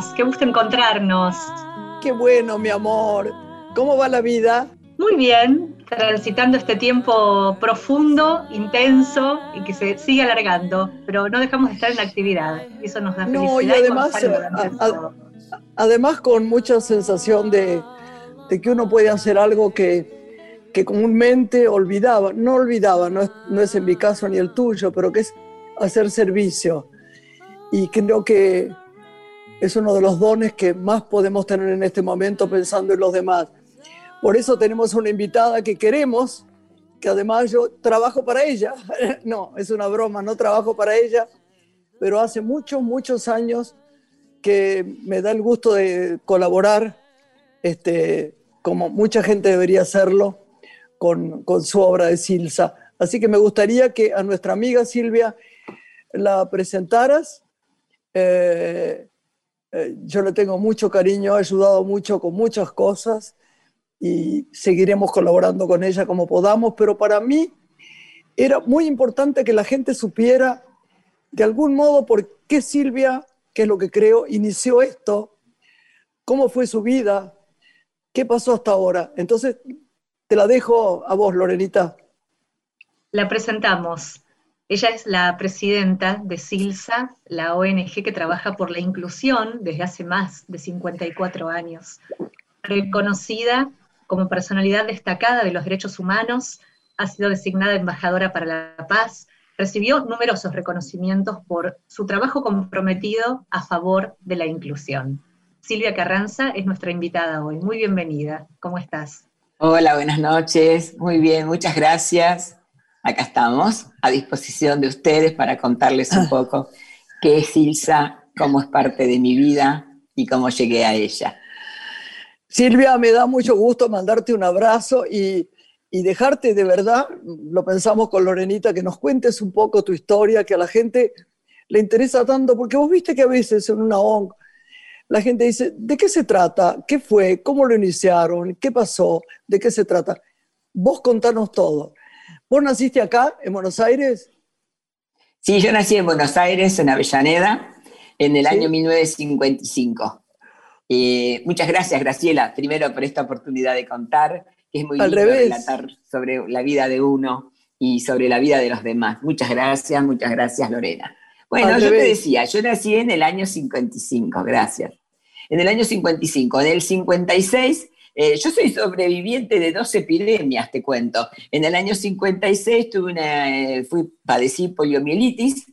estás? Qué gusto encontrarnos. Qué bueno, mi amor. ¿Cómo va la vida? Muy bien, transitando este tiempo profundo, intenso y que se sigue alargando, pero no dejamos de estar en actividad. Eso nos da felicidad. No, y además, además con mucha sensación de, que uno puede hacer algo que, que comúnmente olvidaba. No olvidaba, no es, no es en mi caso ni el tuyo, pero que es hacer servicio. Y creo que es uno de los dones que más podemos tener en este momento pensando en los demás por eso tenemos una invitada que queremos, que además yo trabajo para ella. No, es una broma, no trabajo para ella, pero hace muchos, muchos años que me da el gusto de colaborar, este, como mucha gente debería hacerlo, con, su obra de Silsa. Así que me gustaría que a nuestra amiga Silvia la presentaras. Eh, eh, yo le tengo mucho cariño, ha ayudado mucho con muchas cosas y seguiremos colaborando con ella como podamos, pero para mí era muy importante que la gente supiera de algún modo por qué Silvia, que es lo que creo, inició esto, cómo fue su vida, qué pasó hasta ahora. Entonces, te la dejo a vos, Lorenita. La presentamos. Ella es la presidenta de SILSA, la ONG que trabaja por la inclusión desde hace más de 54 años, reconocida como personalidad destacada de los derechos humanos, ha sido designada embajadora para la paz, recibió numerosos reconocimientos por su trabajo comprometido a favor de la inclusión. Silvia Carranza es nuestra invitada hoy. Muy bienvenida. ¿Cómo estás? Hola, buenas noches. Muy bien, muchas gracias. Acá estamos, a disposición de ustedes para contarles un poco qué es Ilsa, cómo es parte de mi vida y cómo llegué a ella. Silvia, me da mucho gusto mandarte un abrazo y, dejarte de verdad, lo pensamos con Lorenita, que nos cuentes un poco tu historia, que a la gente le interesa tanto, porque vos viste que a veces en una ONG la gente dice, ¿de qué se trata? ¿Qué fue? ¿Cómo lo iniciaron? ¿Qué pasó? ¿De qué se trata? Vos contanos todo. ¿Vos naciste acá, en Buenos Aires? Sí, yo nací en Buenos Aires, en Avellaneda, en el año 1955. Eh, muchas gracias, Graciela, primero por esta oportunidad de contar, que es muy Al lindo relatar sobre la vida de uno y sobre la vida de los demás. Muchas gracias, muchas gracias, Lorena. Bueno, yo te decía, yo nací en el año 55, gracias. En el año 55, en el 56, eh, yo soy sobreviviente de dos epidemias, te cuento. En el año 56 tuve una, eh, fui, padecí poliomielitis,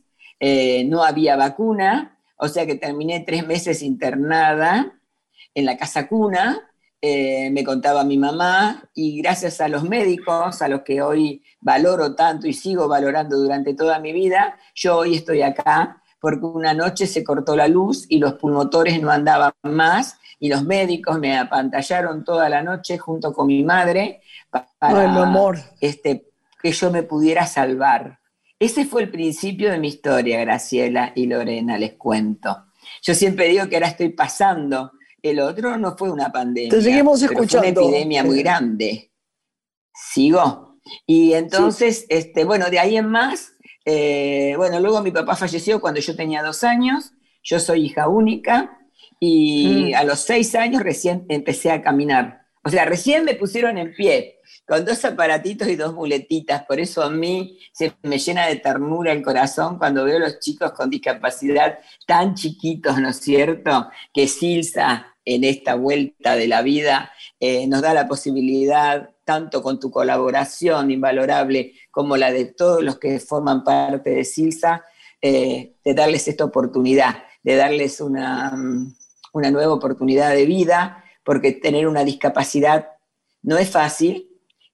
no había vacuna, o sea que terminé tres meses internada en la casa cuna, eh, me contaba mi mamá, y gracias a los médicos, a los que hoy valoro tanto y sigo valorando durante toda mi vida, yo hoy estoy acá porque una noche se cortó la luz y los pulmotores no andaban más y los médicos me apantallaron toda la noche junto con mi madre para Este, que yo me pudiera salvar. Ese fue el principio de mi historia, Graciela y Lorena, les cuento. Yo siempre digo que ahora estoy pasando el otro no fue una pandemia. Te seguimos escuchando. Fue una epidemia muy grande. Sigo. Y entonces, este, bueno, de ahí en más, eh, bueno, luego mi papá falleció cuando yo tenía dos años. Yo soy hija única y mm. a los seis años recién empecé a caminar. O sea, recién me pusieron en pie con dos aparatitos y dos muletitas. Por eso a mí se me llena de ternura el corazón cuando veo a los chicos con discapacidad tan chiquitos, ¿no es cierto? Que Silsa en esta vuelta de la vida eh, nos da la posibilidad, tanto con tu colaboración invalorable como la de todos los que forman parte de Silsa, eh, de darles esta oportunidad, de darles una, una nueva oportunidad de vida, porque tener una discapacidad no es fácil,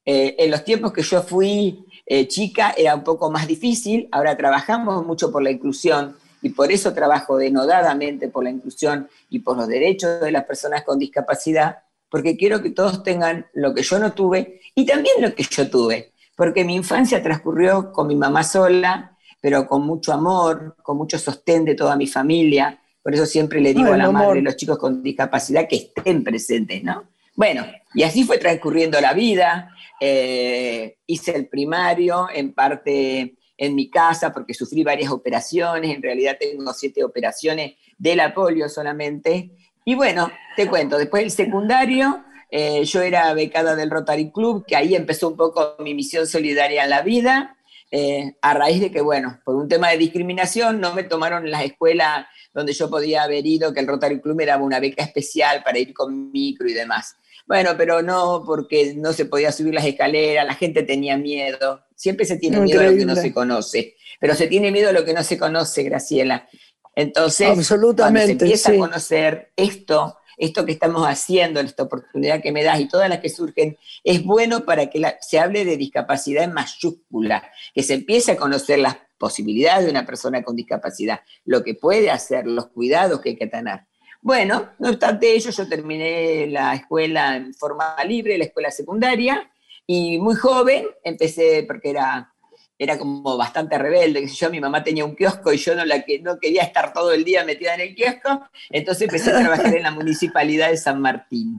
eh, en los tiempos que yo fui eh, chica era un poco más difícil, ahora trabajamos mucho por la inclusión y por eso trabajo denodadamente por la inclusión y por los derechos de las personas con discapacidad, porque quiero que todos tengan lo que yo no tuve y también lo que yo tuve, porque mi infancia transcurrió con mi mamá sola, pero con mucho amor, con mucho sostén de toda mi familia, por eso siempre le digo a la madre los chicos con discapacidad que estén presentes, ¿no? Bueno, y así fue transcurriendo la vida. Eh, hice el primario, en parte en mi casa, porque sufrí varias operaciones. En realidad tengo siete operaciones de la polio solamente. Y bueno, te cuento, después del secundario, eh, yo era becada del Rotary Club, que ahí empezó un poco mi misión solidaria en la vida. Eh, a raíz de que, bueno, por un tema de discriminación no me tomaron en las escuelas donde yo podía haber ido, que el Rotary Club era una beca especial para ir con micro y demás. Bueno, pero no porque no se podía subir las escaleras, la gente tenía miedo. Siempre se tiene miedo a lo que no se conoce, pero se tiene miedo a lo que no se conoce, Graciela. Entonces, Absolutamente, cuando se empieza a conocer esto, esto que estamos haciendo, esta oportunidad que me das y todas las que surgen, es bueno para que se hable de discapacidad en mayúscula, que se empiece a conocer las posibilidades de una persona con discapacidad, lo que puede hacer, los cuidados que hay que tener. Bueno, no obstante ello, yo terminé la escuela en forma libre, la escuela secundaria, y muy joven empecé, porque era era como bastante rebelde, que yo, mi mamá tenía un kiosco y yo no, la, no quería estar todo el día metida en el kiosco, entonces empecé a trabajar en la municipalidad de San Martín.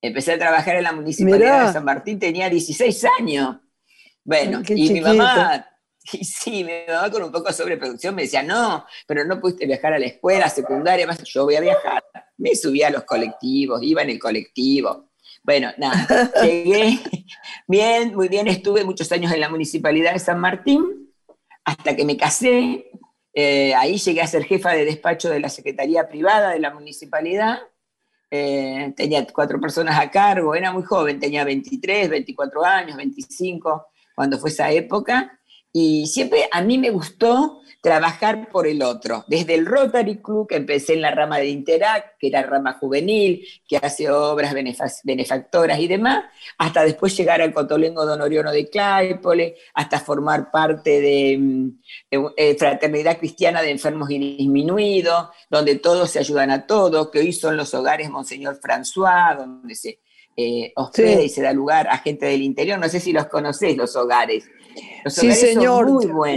Empecé a trabajar en la municipalidad de San Martín, tenía 16 años. Bueno, y mi mamá, y sí, mi mamá con un poco de sobreproducción me decía, no, pero no pudiste viajar a la escuela secundaria, yo voy a viajar. Me subía a los colectivos, iba en el colectivo. Bueno, nada, llegué bien, muy bien, estuve muchos años en la Municipalidad de San Martín, hasta que me casé, eh, ahí llegué a ser jefa de despacho de la Secretaría Privada de la Municipalidad, eh, tenía cuatro personas a cargo, era muy joven, tenía 23, 24 años, 25, cuando fue esa época, y siempre a mí me gustó trabajar por el otro. Desde el Rotary Club, que empecé en la rama de Interact, que era rama juvenil, que hace obras benefactoras y demás, hasta después llegar al Cotolengo Don Oriono de Claypole, hasta formar parte de, mm, eh, Fraternidad Cristiana de Enfermos y Disminuidos, donde todos se ayudan a todos, que hoy son los hogares Monseñor François, donde se eh, hospeda y se da lugar a gente del interior. No sé si los conocéis, los hogares sí, señor.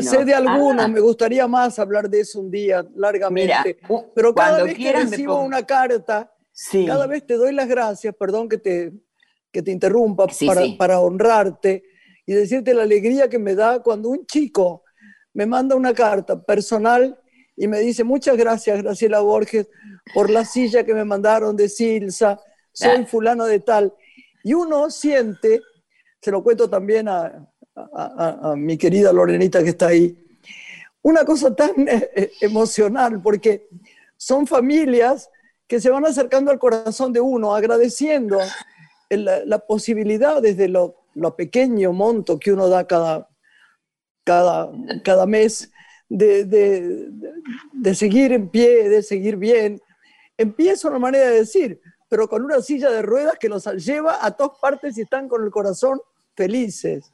Sé de algunos, ah. me gustaría más hablar de eso un día, largamente. Pero cada vez que recibo una carta, cada vez te doy las gracias, perdón que te, que te interrumpa, para, para honrarte y decirte la alegría que me da cuando un chico me manda una carta personal y me dice, muchas gracias, Graciela Borges, por la silla que me mandaron de Silsa, soy fulano de tal. Y uno siente, se lo cuento también a, a, mi querida Lorenita que está ahí, una cosa tan eh, eh, emocional, porque son familias que se van acercando al corazón de uno, agradeciendo la, posibilidad desde lo, pequeño monto que uno da cada, cada, cada mes de, de, seguir en pie, de seguir bien. Empieza una manera de decir, pero con una silla de ruedas que los lleva a todas partes y están con el corazón felices.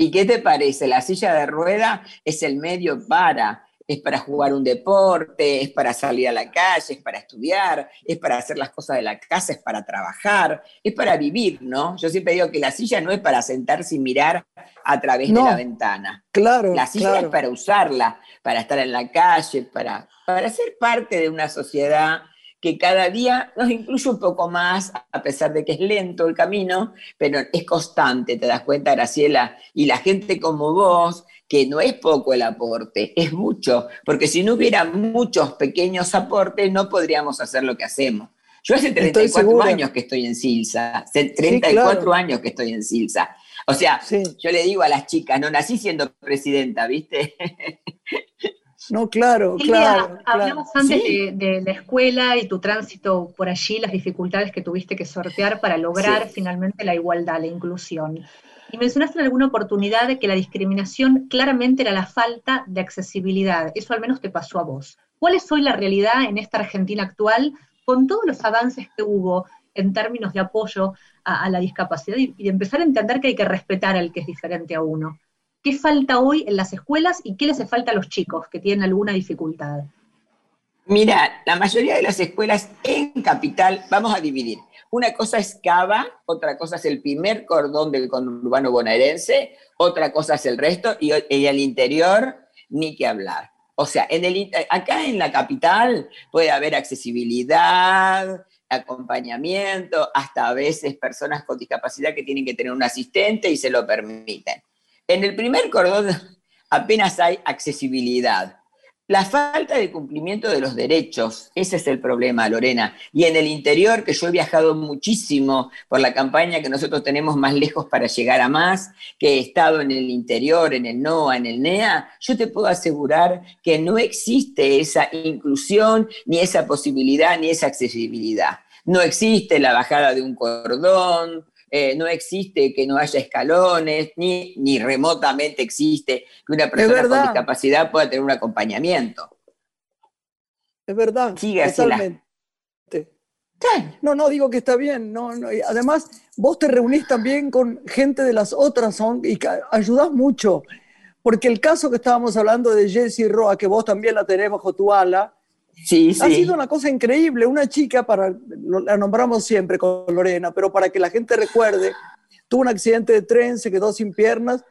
¿Y qué te parece? La silla de rueda es el medio para, es para jugar un deporte, es para salir a la calle, es para estudiar, es para hacer las cosas de la casa, es para trabajar, es para vivir, ¿no? Yo siempre digo que la silla no es para sentarse y mirar a través de la ventana. Claro. La silla es para usarla, para estar en la calle, para, para ser parte de una sociedad que cada día nos incluye un poco más, a pesar de que es lento el camino, pero es constante, te das cuenta, Graciela, y la gente como vos, que no es poco el aporte, es mucho, porque si no hubiera muchos pequeños aportes, no podríamos hacer lo que hacemos. Yo hace 34 años que estoy en Silsa, hace 34 años que estoy en Silsa. O sea, yo le digo a las chicas, no nací siendo presidenta, ¿viste? No, claro, claro. Hablamos antes de, la escuela y tu tránsito por allí, las dificultades que tuviste que sortear para lograr finalmente la igualdad, la inclusión. Y mencionaste en alguna oportunidad de que la discriminación claramente era la falta de accesibilidad. Eso al menos te pasó a vos. ¿Cuál es hoy la realidad en esta Argentina actual con todos los avances que hubo en términos de apoyo a, la discapacidad y, y empezar a entender que hay que respetar al que es diferente a uno? ¿Qué falta hoy en las escuelas y qué les falta a los chicos que tienen alguna dificultad? Mira, la mayoría de las escuelas en capital, vamos a dividir. Una cosa es Cava, otra cosa es el primer cordón del conurbano bonaerense, otra cosa es el resto y, y el interior, ni que hablar. O sea, acá en la capital puede haber accesibilidad, acompañamiento, hasta a veces personas con discapacidad que tienen que tener un asistente y se lo permiten. En el primer cordón apenas hay accesibilidad. La falta de cumplimiento de los derechos, ese es el problema, Lorena. Y en el interior, que yo he viajado muchísimo por la campaña que nosotros tenemos más lejos para llegar a más, que he estado en el interior, en el NOA, en el NEA, yo te puedo asegurar que no existe esa inclusión, ni esa posibilidad, ni esa accesibilidad. No existe la bajada de un cordón, eh, no existe que no haya escalones, ni, ni remotamente existe que una persona con discapacidad pueda tener un acompañamiento. Es verdad. No, no, digo que está bien. No, Además, vos te reunís también con gente de las otras son, y ayudás mucho. Porque el caso que estábamos hablando de Jessie Roa, que vos también la tenés bajo tu ala, ha sido una cosa increíble. Una chica, para, la nombramos siempre con Lorena, pero para que la gente recuerde, tuvo un accidente de tren, se quedó sin piernas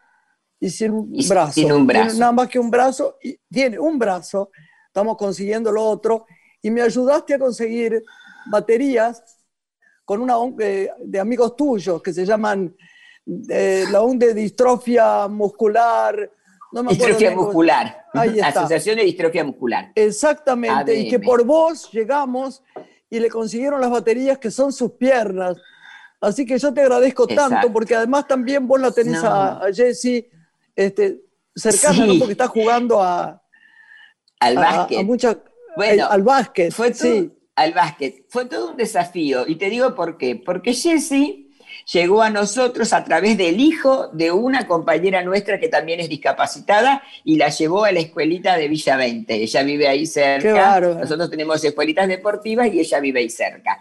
y sin un brazo. Sin un brazo. nada más que un brazo. Y tiene un brazo. Estamos consiguiendo lo otro. Y me ayudaste a conseguir baterías con una de, de amigos tuyos que se llaman eh, la de distrofia muscular distrofia muscular. Asociación de distrofia muscular. Exactamente. Y que por vos llegamos y le consiguieron las baterías que son sus piernas. Así que yo te agradezco tanto, porque además también vos la tenés a, Jessie este, cercana, ¿no? porque está jugando a, al básquet. bueno, al básquet. Fue sí. Al básquet. Fue todo un desafío. Y te digo por qué. Porque Jessie llegó a nosotros a través del hijo de una compañera nuestra que también es discapacitada y la llevó a la escuelita de Villa 20. Ella vive ahí cerca. Nosotros tenemos escuelitas deportivas y ella vive ahí cerca.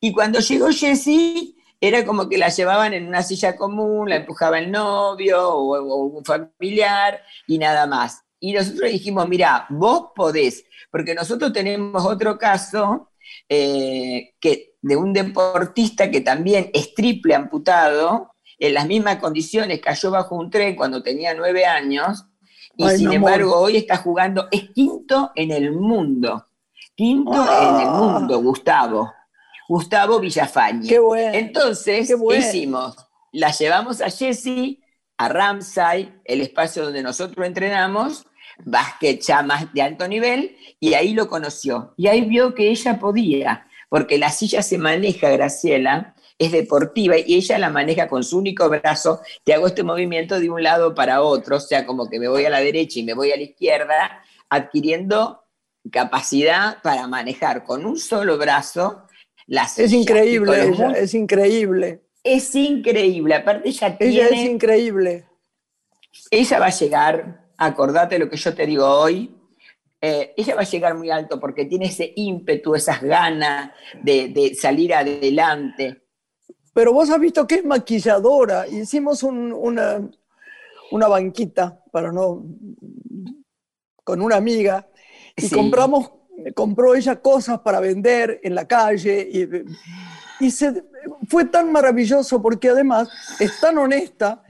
Y cuando llegó Jessie, era como que la llevaban en una silla común, la empujaba el novio o, un familiar y nada más. Y nosotros dijimos, mira, vos podés, porque nosotros tenemos otro caso eh, que de un deportista que también es triple amputado, en las mismas condiciones, cayó bajo un tren cuando tenía nueve años, y sin embargo hoy está jugando, es quinto en el mundo, quinto en el ah. mundo, Gustavo, Gustavo Villafañe. Qué bueno. Entonces, ¿qué hicimos? La llevamos a Jesse, a Ramsay, el espacio donde nosotros entrenamos, básquet ya más de alto nivel, y ahí lo conoció. Y ahí vio que ella podía porque la silla se maneja, Graciela, es deportiva y ella la maneja con su único brazo. Te hago este movimiento de un lado para otro, o sea, como que me voy a la derecha y me voy a la izquierda, adquiriendo capacidad para manejar con un solo brazo la silla. Es increíble, ella, es increíble. Es increíble, aparte ella tiene... Ella es increíble. Ella va a llegar, acordate lo que yo te digo hoy, eh, ella va a llegar muy alto porque tiene ese ímpetu, esas ganas de, salir adelante. Pero vos has visto que es maquilladora. Hicimos una, una banquita para no con una amiga y compramos, compró ella cosas para vender en la calle y, y se, fue tan maravilloso porque además es tan honesta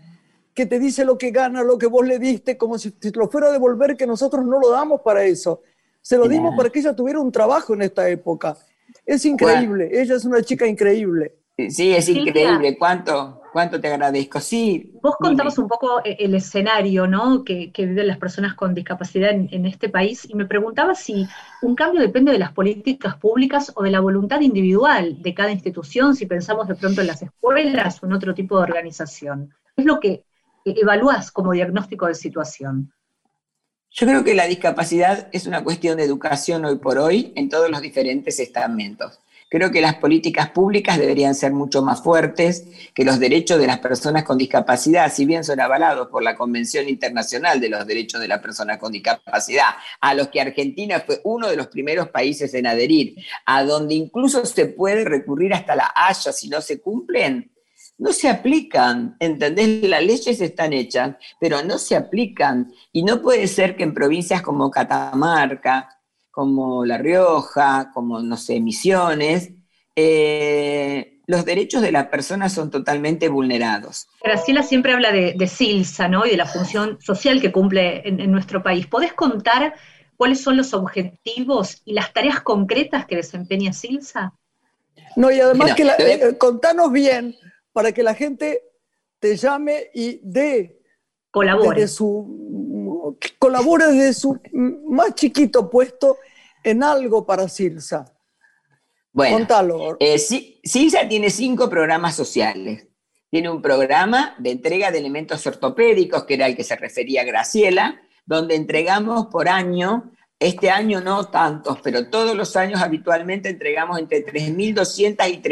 que te dice lo que gana, lo que vos le diste, como si te lo fuera a devolver, que nosotros no lo damos para eso. Se lo dimos para que ella tuviera un trabajo en esta época. Es increíble, ella es una chica increíble. Sí, es increíble. ¿Cuánto, ¿Cuánto te agradezco? Sí. Vos contabas un poco eh, el escenario ¿no? que, viven las personas con discapacidad en, en, este país y me preguntaba si un cambio depende de las políticas públicas o de la voluntad individual de cada institución, si pensamos de pronto en las escuelas o en otro tipo de organización. Es lo que evalúas como diagnóstico de situación? Yo creo que la discapacidad es una cuestión de educación hoy por hoy en todos los diferentes estamentos. Creo que las políticas públicas deberían ser mucho más fuertes, que los derechos de las personas con discapacidad, si bien son avalados por la Convención Internacional de los Derechos de las Personas con Discapacidad, a los que Argentina fue uno de los primeros países en adherir, a donde incluso se puede recurrir hasta la Haya si no se cumplen, no se aplican, ¿entendés? Las leyes están hechas, pero no se aplican. Y no puede ser que en provincias como Catamarca, como La Rioja, como, no sé, Misiones, eh, los derechos de las personas son totalmente vulnerados. Graciela siempre habla de, Silsa, ¿no? Y de la función social que cumple en, en nuestro país. ¿Podés contar cuáles son los objetivos y las tareas concretas que desempeña Silsa? No, y además que eh, contanos bien para que la gente te llame y dé colabore. Desde su, colabore desde su más chiquito puesto en algo para Silsa. Bueno, Contalo. Eh, Silsa tiene cinco programas sociales. Tiene un programa de entrega de elementos ortopédicos, que era el que se refería Graciela, donde entregamos por año, este año no tantos, pero todos los años habitualmente entregamos entre 3.200 y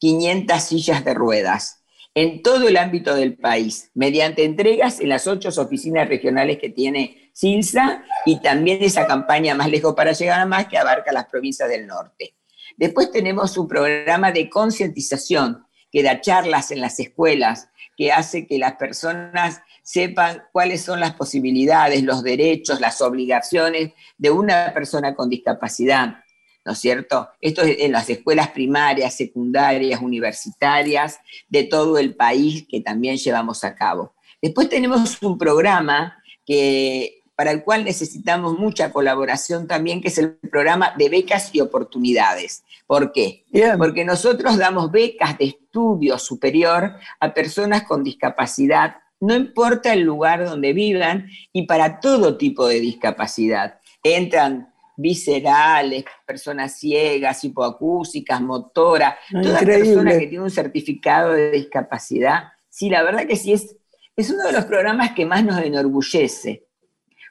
3.500 sillas de ruedas en todo el ámbito del país, mediante entregas en las ocho oficinas regionales que tiene Silsa y también esa campaña Más lejos para llegar a más que abarca las provincias del norte. Después tenemos un programa de concientización que da charlas en las escuelas, que hace que las personas sepan cuáles son las posibilidades, los derechos, las obligaciones de una persona con discapacidad ¿no es cierto? Esto es en las escuelas primarias, secundarias, universitarias de todo el país que también llevamos a cabo. Después tenemos un programa que, para el cual necesitamos mucha colaboración también, que es el programa de becas y oportunidades. ¿Por qué? Porque nosotros damos becas de estudio superior a personas con discapacidad, no importa el lugar donde vivan y para todo tipo de discapacidad. Entran viscerales, personas ciegas, hipoacúsicas, motora, toda persona que tiene un certificado de discapacidad. Sí, la verdad que sí, es, es uno de los programas que más nos enorgullece.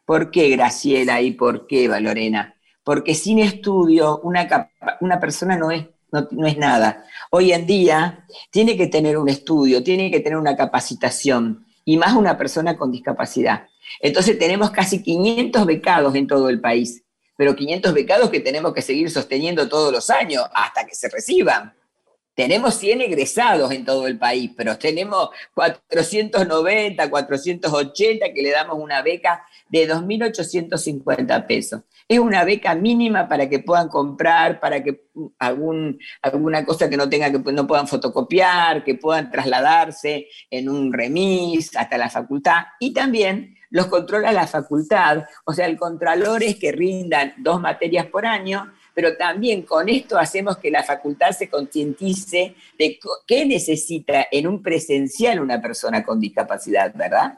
¿Por qué, Graciela, y por qué, Valorena? Porque sin estudio una, una persona no es, no, no es nada. Hoy en día tiene que tener un estudio, tiene que tener una capacitación, y más una persona con discapacidad. Entonces tenemos casi 500 becados en todo el país pero 500 becados que tenemos que seguir sosteniendo todos los años hasta que se reciban. Tenemos 100 egresados en todo el país, pero tenemos 490, 480 que le damos una beca de 2.850 pesos. Es una beca mínima para que puedan comprar, para que algún, alguna cosa que no tenga que no puedan fotocopiar, que puedan trasladarse en un remis hasta la facultad y también los controla la facultad, o sea, el contralor es que rindan dos materias por año, pero también con esto hacemos que la facultad se concientice de qué necesita en un presencial una persona con discapacidad, ¿verdad?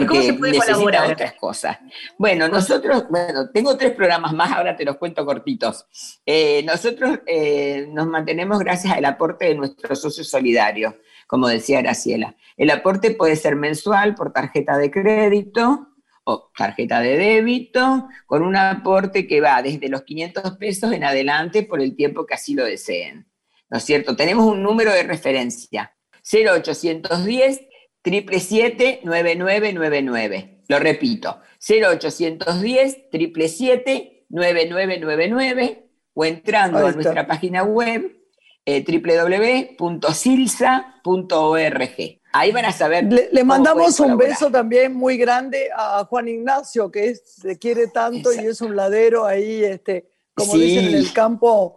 Porque necesita otras cosas. Bueno, nosotros, bueno, tengo tres programas más, ahora te los cuento cortitos. Eh, nosotros eh, nos mantenemos gracias al aporte de nuestros socios solidarios como decía Graciela. El aporte puede ser mensual por tarjeta de crédito o tarjeta de débito, con un aporte que va desde los 500 pesos en adelante por el tiempo que así lo deseen. ¿No es cierto? Tenemos un número de referencia, 0810 777 9999. Lo repito, 0810 777 9999 o entrando a nuestra página web eh, www.silsa.org. Ahí van a saber. Le, mandamos un beso también muy grande a Juan Ignacio, que se quiere tanto y es un ladero ahí, este, como dicen en el campo,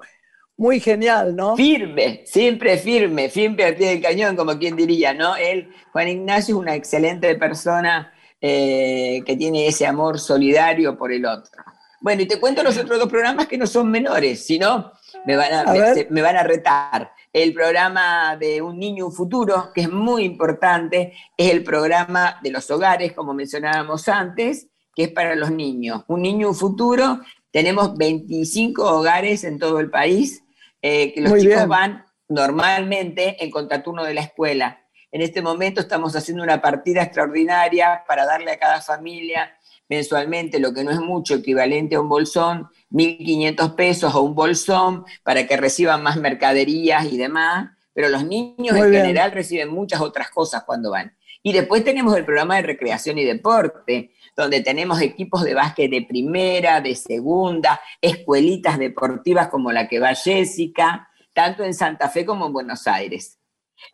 muy genial, ¿no? Firme, siempre firme, firme al pie del cañón, como quien diría, ¿no? Él, Juan Ignacio, es una excelente persona eh, que tiene ese amor solidario por el otro. Bueno, y te cuento los otros dos programas que no son menores, sino me van a, me, van a retar. El programa de Un Niño, Un Futuro, que es muy importante, es el programa de los hogares, como mencionábamos antes, que es para los niños. Un Niño, Un Futuro, tenemos 25 hogares en todo el país, eh, que los chicos van normalmente en contraturno de la escuela. En este momento estamos haciendo una partida extraordinaria para darle a cada familia mensualmente, lo que no es mucho, equivalente a un bolsón, 1.500 pesos o un bolsón para que reciban más mercaderías y demás, pero los niños en general reciben muchas otras cosas cuando van. Y después tenemos el programa de recreación y deporte, donde tenemos equipos de básquet de primera, de segunda, escuelitas deportivas como la que va Jessica, tanto en Santa Fe como en Buenos Aires.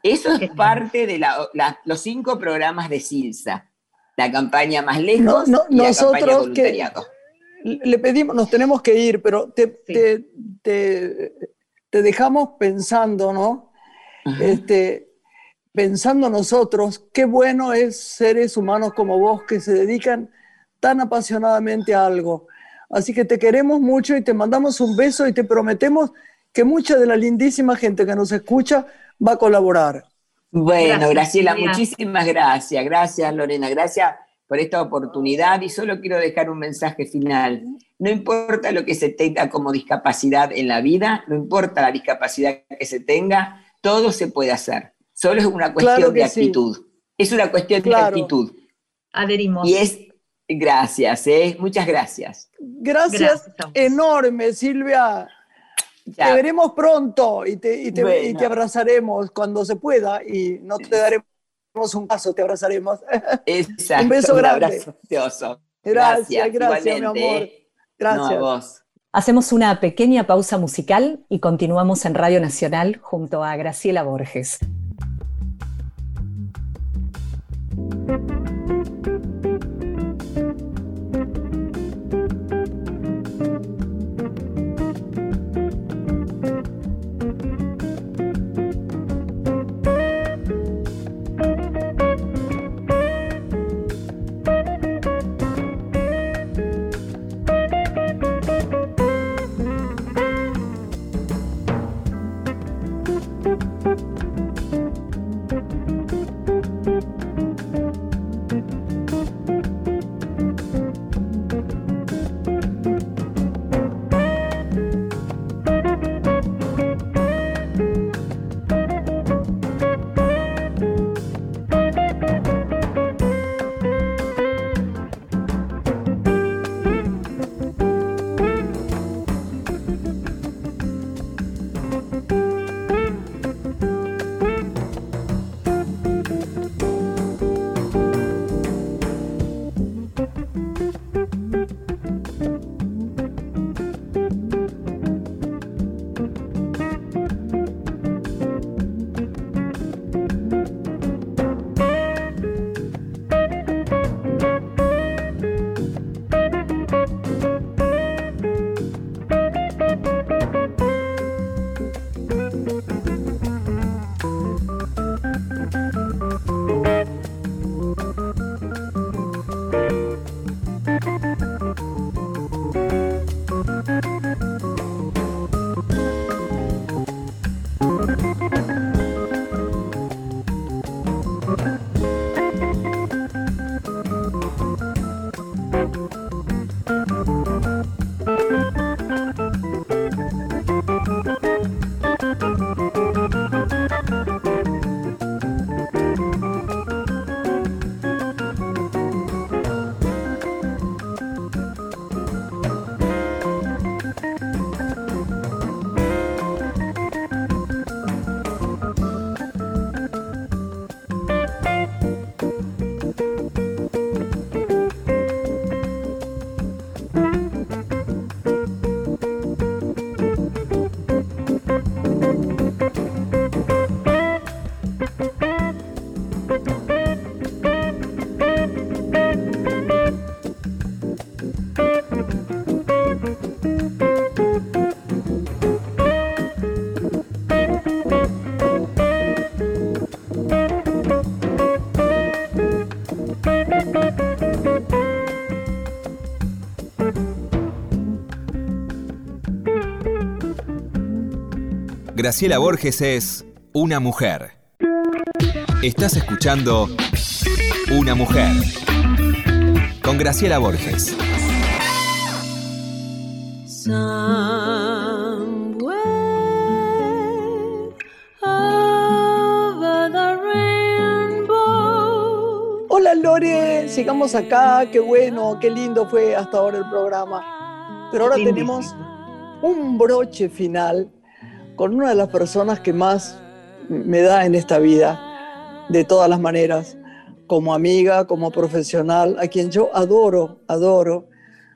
Eso es parte de los cinco programas de Silsa la campaña más lejos y nosotros la campaña voluntariado. le pedimos, nos tenemos que ir, pero te, te, dejamos pensando, ¿no? este, pensando nosotros, qué bueno es seres humanos como vos que se dedican tan apasionadamente a algo. Así que te queremos mucho y te mandamos un beso y te prometemos que mucha de la lindísima gente que nos escucha va a colaborar. Bueno, Graciela, muchísimas gracias. Gracias, Lorena. Gracias por esta oportunidad y solo quiero dejar un mensaje final. No importa lo que se tenga como discapacidad en la vida, no importa la discapacidad que se tenga, todo se puede hacer. Solo es una cuestión de actitud. Es una cuestión de actitud. Adherimos. Y es, gracias, ¿eh? muchas gracias. Gracias, enorme, Silvia. Te veremos pronto y te, y te, abrazaremos cuando se pueda y no te daremos un paso, te abrazaremos. Exacto, un beso grande. abrazo Gracias, gracias, gracias mi amor. ¿eh? Gracias. vos. Hacemos una pequeña pausa musical y continuamos en Radio Nacional junto a Graciela Borges. Thank you. Graciela Borges es una mujer. Estás escuchando Una mujer con Graciela Borges. Hola Lore, sigamos acá, qué bueno, qué lindo fue hasta ahora el programa. Pero ahora tenemos un broche final con una de las personas que más me da en esta vida, de todas las maneras, como amiga, como profesional, a quien yo adoro, adoro.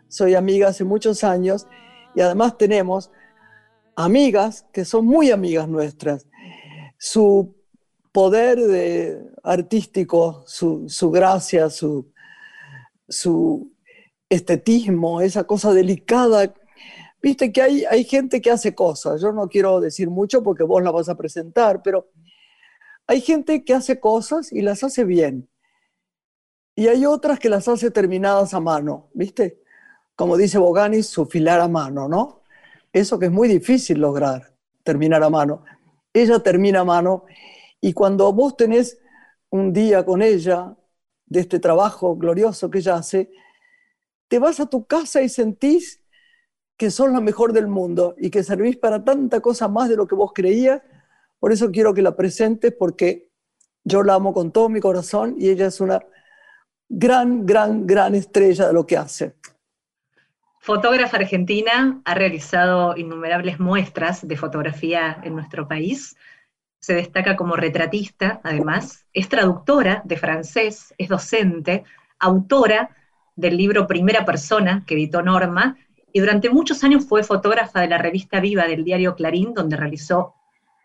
Soy amiga hace muchos años y además tenemos amigas que son muy amigas nuestras. Su poder de, artístico, su, su gracia, su, su estetismo, esa cosa delicada Viste que hay, hay gente que hace cosas, yo no quiero decir mucho porque vos la vas a presentar, pero hay gente que hace cosas y las hace bien. Y hay otras que las hace terminadas a mano, ¿viste? como dice Bogani, su filar a mano, ¿no? Eso que es muy difícil lograr, terminar a mano. Ella termina a mano y cuando vos tenés un día con ella, de este trabajo glorioso que ella hace, te vas a tu casa y sentís que sos la mejor del mundo y que servís para tanta cosa más de lo que vos creías. Por eso quiero que la presentes porque yo la amo con todo mi corazón y ella es una gran, gran, gran estrella de lo que hace. Fotógrafa argentina, ha realizado innumerables muestras de fotografía en nuestro país. Se destaca como retratista, además. Es traductora de francés, es docente, autora del libro Primera Persona que editó Norma y durante muchos años fue fotógrafa de la revista Viva del diario Clarín, donde realizó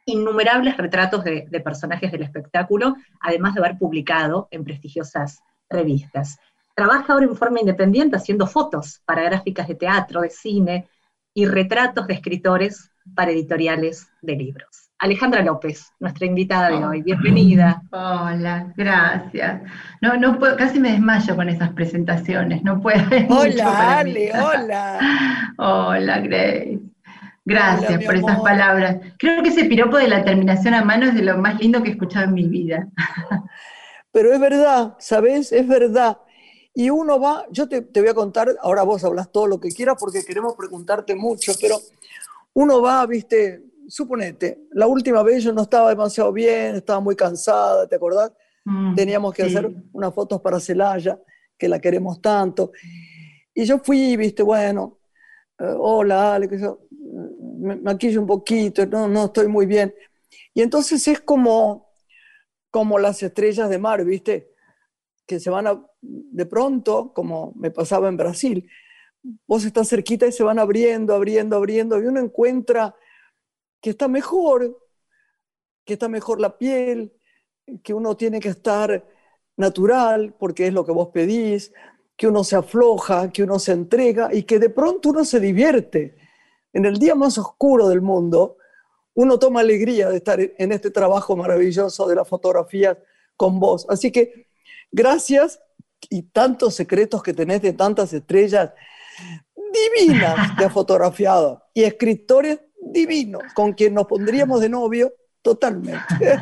innumerables retratos de, personajes del espectáculo, además de haber publicado en prestigiosas revistas. Trabaja ahora en forma independiente haciendo fotos para gráficas de teatro, de cine y retratos de escritores para editoriales de libros. Alejandra López, nuestra invitada de hoy. Bienvenida. Hola, gracias. No, no puedo, casi me desmayo con esas presentaciones, no puedo. Hola, Ale, hola. Hola, Grace. Gracias por esas palabras. Creo que ese piropo de la terminación a mano es de lo más lindo que he escuchado en mi vida. Pero es verdad, ¿sabes? Es verdad. Y uno va, yo te, te voy a contar, ahora vos hablas todo lo que quieras porque queremos preguntarte mucho, pero uno va, viste, suponete, la última vez yo no estaba demasiado bien, estaba muy cansada, ¿te acordás? Mm, Teníamos que hacer unas fotos para Celaya, que la queremos tanto. Y yo fui, viste, bueno, eh, hola, Ale, que yo me maquillo un poquito, no, no estoy muy bien. Y entonces es como, como las estrellas de mar, viste, que se van a, de pronto, como me pasaba en Brasil, vos estás cerquita y se van abriendo, abriendo, abriendo, y uno encuentra que está mejor, que está mejor la piel, que uno tiene que estar natural porque es lo que vos pedís, que uno se afloja, que uno se entrega y que de pronto uno se divierte. En el día más oscuro del mundo, uno toma alegría de estar en este trabajo maravilloso de la fotografía con vos. Así que gracias y tantos secretos que tenés de tantas estrellas divinas que has fotografiado y escritores divino, con quien nos pondríamos de novio totalmente.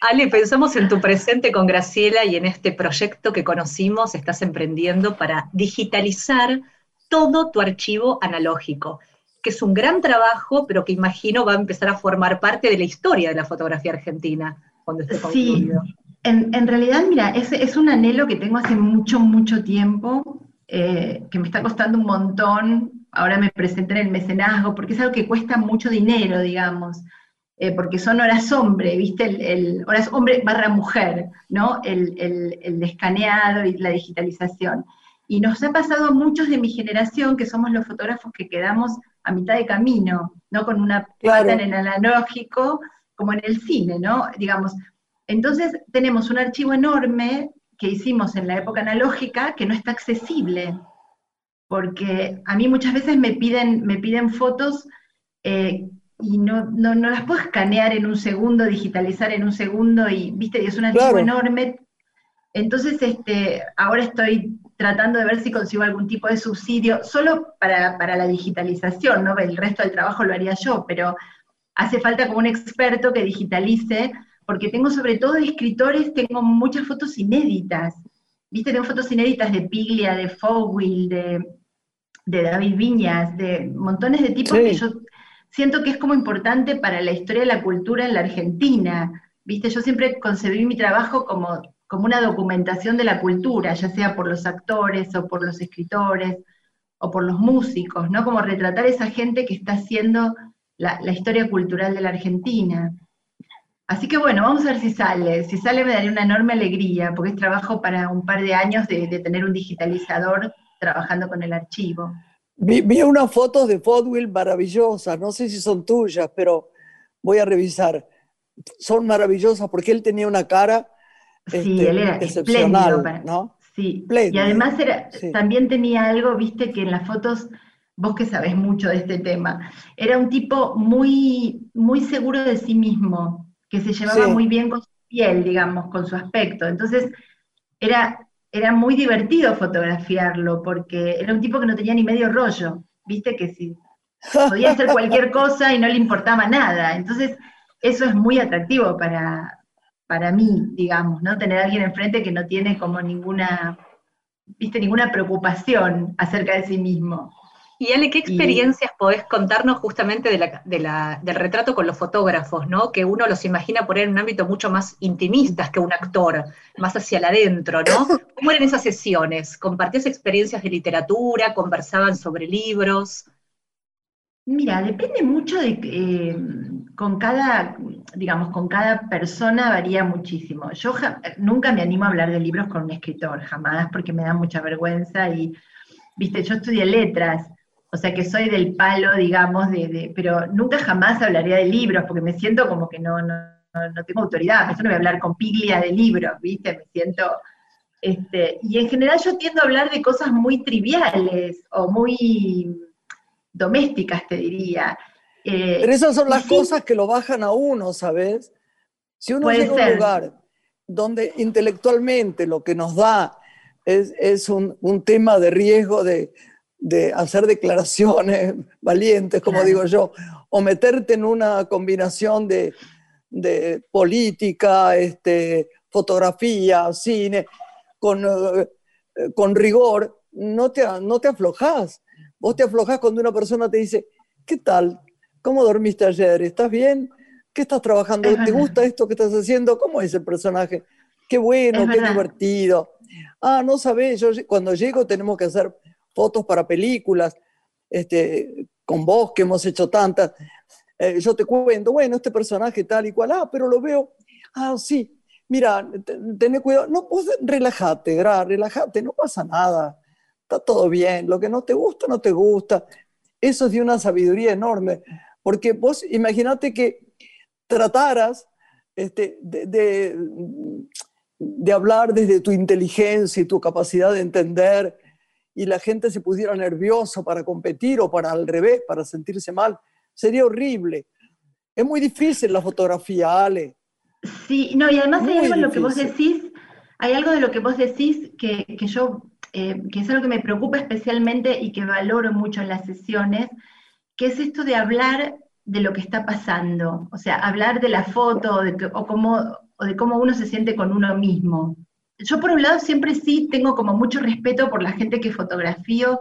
Ale, pensamos en tu presente con Graciela y en este proyecto que conocimos, estás emprendiendo para digitalizar todo tu archivo analógico, que es un gran trabajo, pero que imagino va a empezar a formar parte de la historia de la fotografía argentina cuando esté concluido. Sí. En, en realidad, mira, es, es un anhelo que tengo hace mucho, mucho tiempo, eh, que me está costando un montón ahora me presenté en el mecenazgo, porque es algo que cuesta mucho dinero, digamos, eh, porque son horas hombre, ¿viste? El, horas hombre barra mujer, ¿no? El, el, escaneado y la digitalización. Y nos ha pasado a muchos de mi generación, que somos los fotógrafos que quedamos a mitad de camino, ¿no? Con una plata en el analógico, como en el cine, ¿no? Digamos, entonces tenemos un archivo enorme que hicimos en la época analógica que no está accesible, porque a mí muchas veces me piden, me piden fotos eh, y no, no, las puedo escanear en un segundo, digitalizar en un segundo, y viste, y es un archivo enorme. Entonces, este, ahora estoy tratando de ver si consigo algún tipo de subsidio, solo para, para la digitalización, ¿no? El resto del trabajo lo haría yo, pero hace falta como un experto que digitalice, porque tengo sobre todo de escritores, tengo muchas fotos inéditas. Viste, tengo fotos inéditas de Piglia, de Fogwill, de, de David Viñas, de montones de tipos que yo siento que es como importante para la historia de la cultura en la Argentina. Viste, yo siempre concebí mi trabajo como, como una documentación de la cultura, ya sea por los actores o por los escritores o por los músicos, ¿no? Como retratar a esa gente que está haciendo la, la historia cultural de la Argentina. Así que bueno, vamos a ver si sale. Si sale me daría una enorme alegría, porque es trabajo para un par de años de, tener un digitalizador trabajando con el archivo. Vi, unas fotos de Fodwill maravillosas, no sé si son tuyas, pero voy a revisar. Son maravillosas porque él tenía una cara sí, este, él era excepcional, ¿no? Sí, y además era, también tenía algo, viste, que en las fotos, vos que sabés mucho de este tema, era un tipo muy, muy seguro de sí mismo, que se llevaba muy bien con su piel, digamos, con su aspecto. Entonces, era, era muy divertido fotografiarlo, porque era un tipo que no tenía ni medio rollo, viste que si podía hacer cualquier cosa y no le importaba nada. Entonces, eso es muy atractivo para, para mí, digamos, ¿no? Tener a alguien enfrente que no tiene como ninguna, viste, ninguna preocupación acerca de sí mismo. Y Ale, ¿qué experiencias podés contarnos justamente del retrato con los fotógrafos, ¿no? Que uno los imagina por en un ámbito mucho más intimista que un actor, más hacia el adentro, ¿no? ¿Cómo eran esas sesiones? ¿Compartías experiencias de literatura? ¿Conversaban sobre libros? Mira, depende mucho de eh, con cada, digamos, con cada persona varía muchísimo. Yo nunca me animo a hablar de libros con un escritor, jamás, porque me da mucha vergüenza y, viste, yo estudié letras, o sea que soy del palo, digamos, de, pero nunca jamás hablaría de libros, porque me siento como que no, no, no tengo autoridad, eso no voy a hablar con piglia de libros, viste, me siento... Este, y en general yo tiendo a hablar de cosas muy triviales o muy domésticas, te diría. Eh, Pero esas son las cosas que lo bajan a uno, ¿sabes? Si uno llega a un lugar donde intelectualmente lo que nos da es, un, tema de riesgo de, hacer declaraciones valientes, como digo yo, o meterte en una combinación de, política, este, fotografía, cine, con, eh, con rigor, no te, no te aflojas. Vos te aflojas cuando una persona te dice, ¿qué tal? ¿Cómo dormiste ayer? ¿Estás bien? ¿Qué estás trabajando? ¿Te gusta esto que estás haciendo? ¿Cómo es el personaje? Qué bueno, qué divertido. Ah, no sabés, yo cuando llego tenemos que hacer fotos para películas, este, con vos que hemos hecho tantas. Eh, yo te cuento, bueno, este personaje tal y cual, ah, pero lo veo, ah, sí, mira, ten, cuidado, no, vos relájate, relájate, no pasa nada está todo bien, lo que no te gusta, no te gusta. Eso es de una sabiduría enorme, porque vos imagínate que trataras este, de, de, hablar desde tu inteligencia y tu capacidad de entender y la gente se pusiera nervioso para competir o para al revés, para sentirse mal, sería horrible. Es muy difícil la fotografía, Ale. Sí, no, y además hay algo de lo que vos decís, hay algo de lo que vos decís que, que yo eh, que es algo que me preocupa especialmente y que valoro mucho en las sesiones, que es esto de hablar de lo que está pasando, o sea, hablar de la foto o, cómo, de cómo uno se siente con uno mismo. Yo por un lado siempre sí tengo como mucho respeto por la gente que fotografío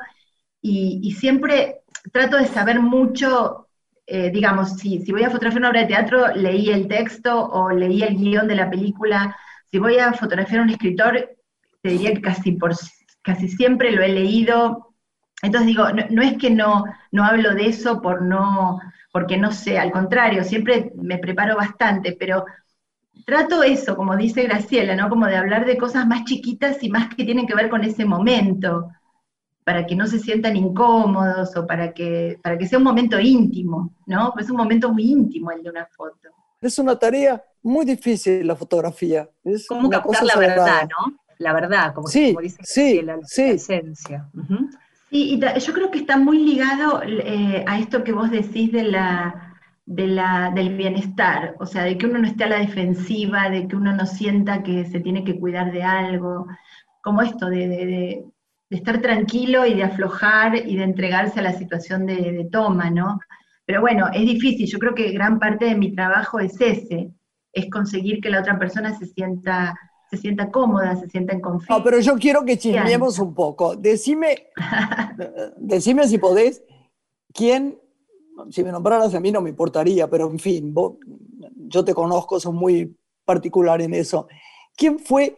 y, siempre trato de saber mucho, eh, digamos, si, si voy a fotografiar una obra de teatro, leí el texto o leí el guion de la película, si voy a fotografiar a un escritor, te diría que casi por casi siempre lo he leído. Entonces digo, no, es que no, no hablo de eso por no, porque no sé, al contrario, siempre me preparo bastante, pero trato eso, como dice Graciela, ¿no? Como de hablar de cosas más chiquitas y más que tienen que ver con ese momento, para que no se sientan incómodos o para que, para que sea un momento íntimo, ¿no? es un momento muy íntimo el de una foto. Es una tarea muy difícil la fotografía. Es como captar la verdad, ¿no? la verdad, como, sí, dice sí, la, esencia. y yo creo que está muy ligado eh, a esto que vos decís de la, de la, del bienestar, o sea, de que uno no esté a la defensiva, de que uno no sienta que se tiene que cuidar de algo, como esto, de, de, estar tranquilo y de aflojar y de entregarse a la situación de, toma, ¿no? Pero bueno, es difícil, yo creo que gran parte de mi trabajo es ese, es conseguir que la otra persona se sienta se sienta cómoda, se sienta en confianza. No, pero yo quiero que chismeemos un poco. Decime, decime si podés, quién, si me nombraras a mí no me importaría, pero en fin, yo te conozco, sos muy particular en eso. ¿Quién fue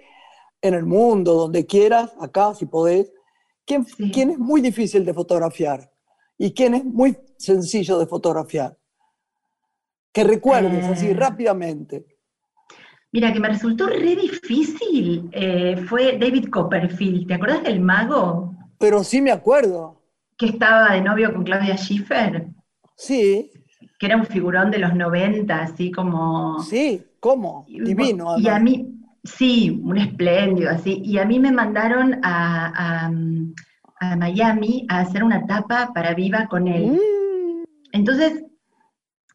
en el mundo, donde quieras, acá si podés, quién, quién es muy difícil de fotografiar y quién es muy sencillo de fotografiar? Que recuerdes así eh. rápidamente. Mira, que me resultó re difícil eh, fue David Copperfield. ¿Te acuerdas del mago? Pero sí me acuerdo. Que estaba de novio con Claudia Schiffer. Sí. Que era un figurón de los 90, así como. Sí, ¿cómo? Divino. Y a mí, sí, un espléndido, así. Y a mí me mandaron a, Miami a hacer una tapa para Viva con él. Mm. Entonces,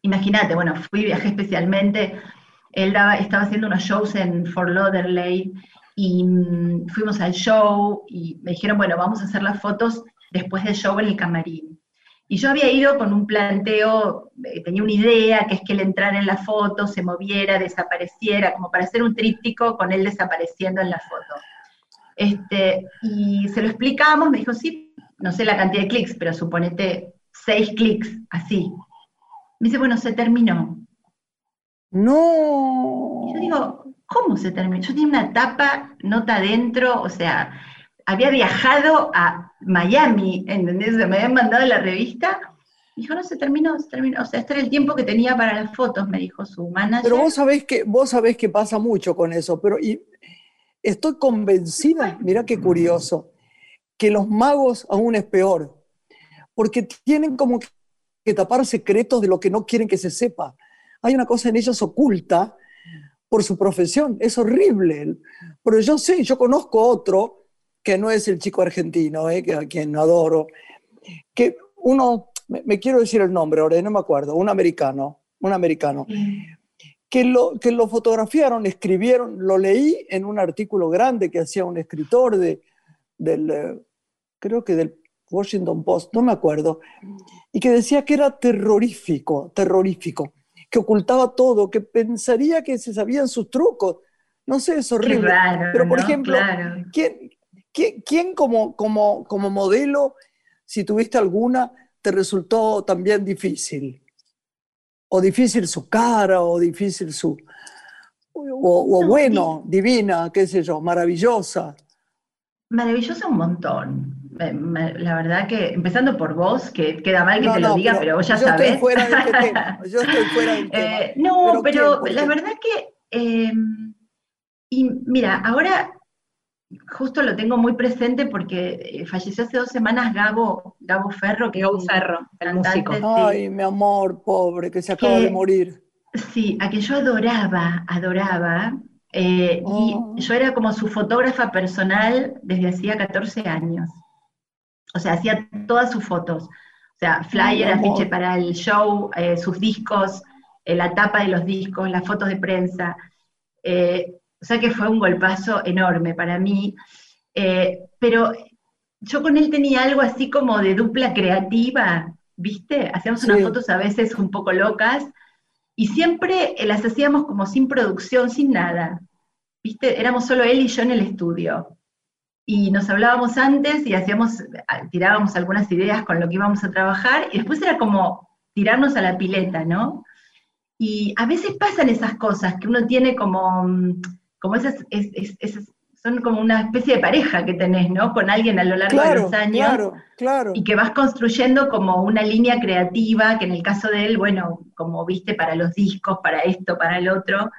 imagínate, bueno, fui, viajé especialmente él estaba haciendo unos shows en Fort Lauderdale y mm, fuimos al show y me dijeron, bueno, vamos a hacer las fotos después del show en el camarín. Y yo había ido con un planteo, eh, tenía una idea, que es que él entrara en la foto, se moviera, desapareciera, como para hacer un tríptico con él desapareciendo en la foto. Este, y se lo explicamos, me dijo, sí, no sé la cantidad de clics, pero suponete seis clics, así. Me dice, bueno, se terminó. No. yo digo, ¿cómo se terminó? Yo tenía una tapa, nota adentro, o sea, había viajado a Miami, ¿entendés? Me habían mandado la revista. Dijo, no, se terminó, se terminó. O sea, este era el tiempo que tenía para las fotos, me dijo su manager. Pero vos sabés que, vos sabés que pasa mucho con eso, pero y estoy convencida, mira qué curioso, que los magos aún es peor, porque tienen como que tapar secretos de lo que no quieren que se sepa. Hay una cosa en ellos oculta por su profesión, es horrible. Pero yo sé, yo conozco otro que no es el chico argentino, eh, que, a quien adoro, que uno, me, quiero decir el nombre ahora, no me acuerdo, un americano, un americano, que lo, que lo fotografiaron, escribieron, lo leí en un artículo grande que hacía un escritor de, del, eh, creo que del Washington Post, no me acuerdo, y que decía que era terrorífico, terrorífico, que ocultaba todo, que pensaría que se sabían sus trucos. No sé, es horrible. Pero, por ejemplo, ¿quién, ¿Quién, como, como, como modelo, si tuviste alguna, te resultó también difícil? O difícil su cara, o difícil su... O, bueno, divina, qué sé yo, maravillosa. Maravillosa un montón. La verdad que, empezando por vos, que queda mal que te lo diga, pero, vos ya sabés. Estoy fuera de este tema. Yo estoy fuera del tema. Eh, no, pero, la verdad que, em, y mira, ahora justo lo tengo muy presente porque eh, falleció hace dos semanas Gabo, Gabo Ferro, que Gabo Ferro, el músico. Ay, mi amor, pobre, que se acaba de morir. Sí, a que yo adoraba, adoraba. Eh, y oh. yo era como su fotógrafa personal desde hacía 14 años. O sea, hacía todas sus fotos. O sea, flyer, afiche para el show, eh, sus discos, la tapa de los discos, las fotos de prensa. O sea que fue un golpazo enorme para mí. Eh, pero yo con él tenía algo así como de dupla creativa, ¿viste? Hacíamos unas fotos a veces un poco locas y siempre las hacíamos como sin producción, sin nada. ¿Viste? Éramos solo él y yo en el estudio. Y nos hablábamos antes y hacíamos, tirábamos algunas ideas con lo que íbamos a trabajar y después era como tirarnos a la pileta, ¿no? Y a veces pasan esas cosas que uno tiene como mm, como esas, son como una especie de pareja que tenés, ¿no? Con alguien a lo largo de los años. Claro, claro. Y que vas construyendo como una línea creativa, que en el caso de él, bueno, como viste, para los discos, para esto, para el otro.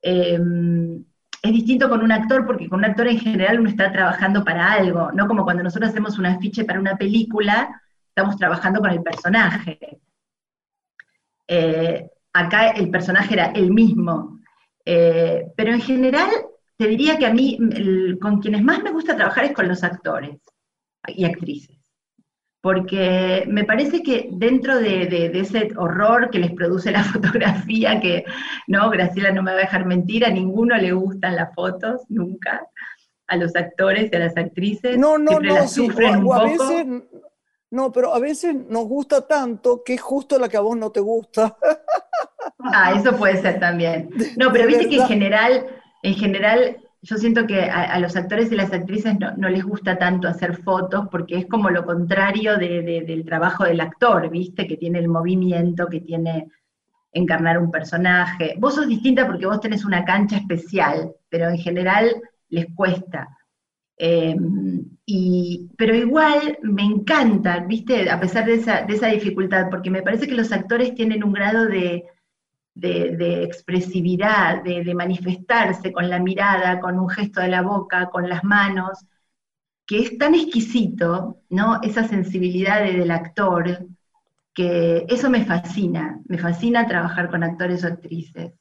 Em, es distinto con un actor, porque con un actor en general uno está trabajando para algo, no como cuando nosotros hacemos un afiche para una película, estamos trabajando con el personaje. Eh, acá el personaje era el mismo, eh, pero en general, te diría que a mí, con quienes más me gusta trabajar es con los actores y actrices. Porque me parece que dentro de, ese horror que les produce la fotografía, que no, Graciela no me va a dejar mentir, a ninguno le gustan las fotos, nunca, a los actores y a las actrices. No, no, no, a veces, no, pero a veces nos gusta tanto que es justo la que a vos no te gusta. Ah, eso puede ser también. No, pero viste que en general, en general, yo siento que a, los actores y las actrices no, les gusta tanto hacer fotos porque es como lo contrario del trabajo del actor, viste, que tiene el movimiento, que tiene encarnar un personaje. Vos sos distinta porque vos tenés una cancha especial, pero en general les cuesta. Em, y, pero igual me encanta, viste, a pesar de esa, de esa dificultad, porque me parece que los actores tienen un grado de, de, expresividad, de, manifestarse con la mirada, con un gesto de la boca, con las manos, que es tan exquisito, ¿no? Esa sensibilidad del actor, que eso me fascina, me fascina trabajar con actores o actrices.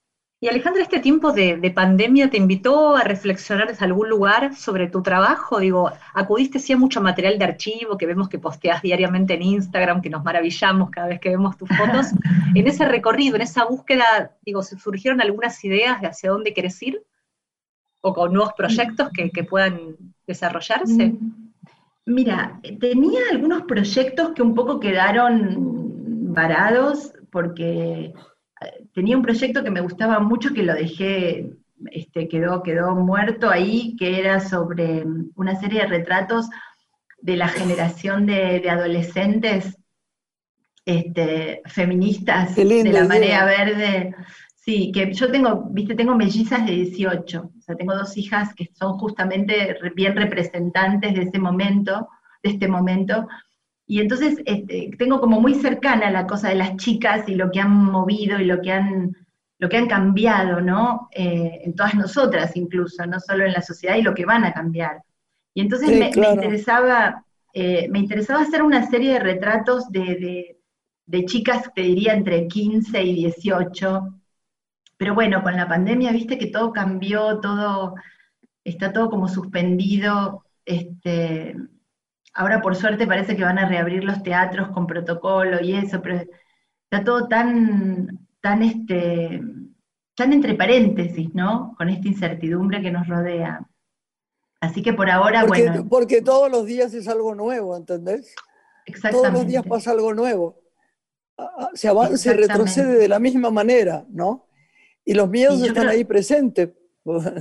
Y Alejandra, ¿este tiempo de, pandemia te invitó a reflexionar desde algún lugar sobre tu trabajo? Digo, acudiste sí a mucho material de archivo que vemos que posteas diariamente en Instagram, que nos maravillamos cada vez que vemos tus fotos. en ese recorrido, en esa búsqueda, digo, ¿se surgieron algunas ideas de hacia dónde querés ir? o con nuevos proyectos que, puedan desarrollarse? Mm, mira, tenía algunos proyectos que un poco quedaron varados porque tenía un proyecto que me gustaba mucho que lo dejé, este, quedó, quedó muerto ahí, que era sobre una serie de retratos de la generación de, adolescentes este, feministas de la marea verde. Sí, que yo tengo, viste, tengo mellizas de 18, o sea, tengo dos hijas que son justamente bien representantes de ese momento, de este momento, y entonces este, tengo como muy cercana la cosa de las chicas y lo que han movido y lo que han, lo que han cambiado, ¿no? Eh, en todas nosotras incluso, no solo en la sociedad y lo que van a cambiar. Y entonces me, interesaba, eh, me interesaba hacer una serie de retratos de, de, chicas, te diría, entre 15 y 18. Pero bueno, con la pandemia, viste que todo cambió, todo está todo como suspendido. Este, ahora por suerte parece que van a reabrir los teatros con protocolo y eso, pero está todo tan, tan, este, tan entre paréntesis, ¿no? Con esta incertidumbre que nos rodea. Así que por ahora, bueno. Porque todos los días es algo nuevo, ¿entendés? Exactamente. Todos los días pasa algo nuevo. Ah, ah, se avanza, se retrocede de la misma manera, ¿no? Y los miedos están ahí presentes.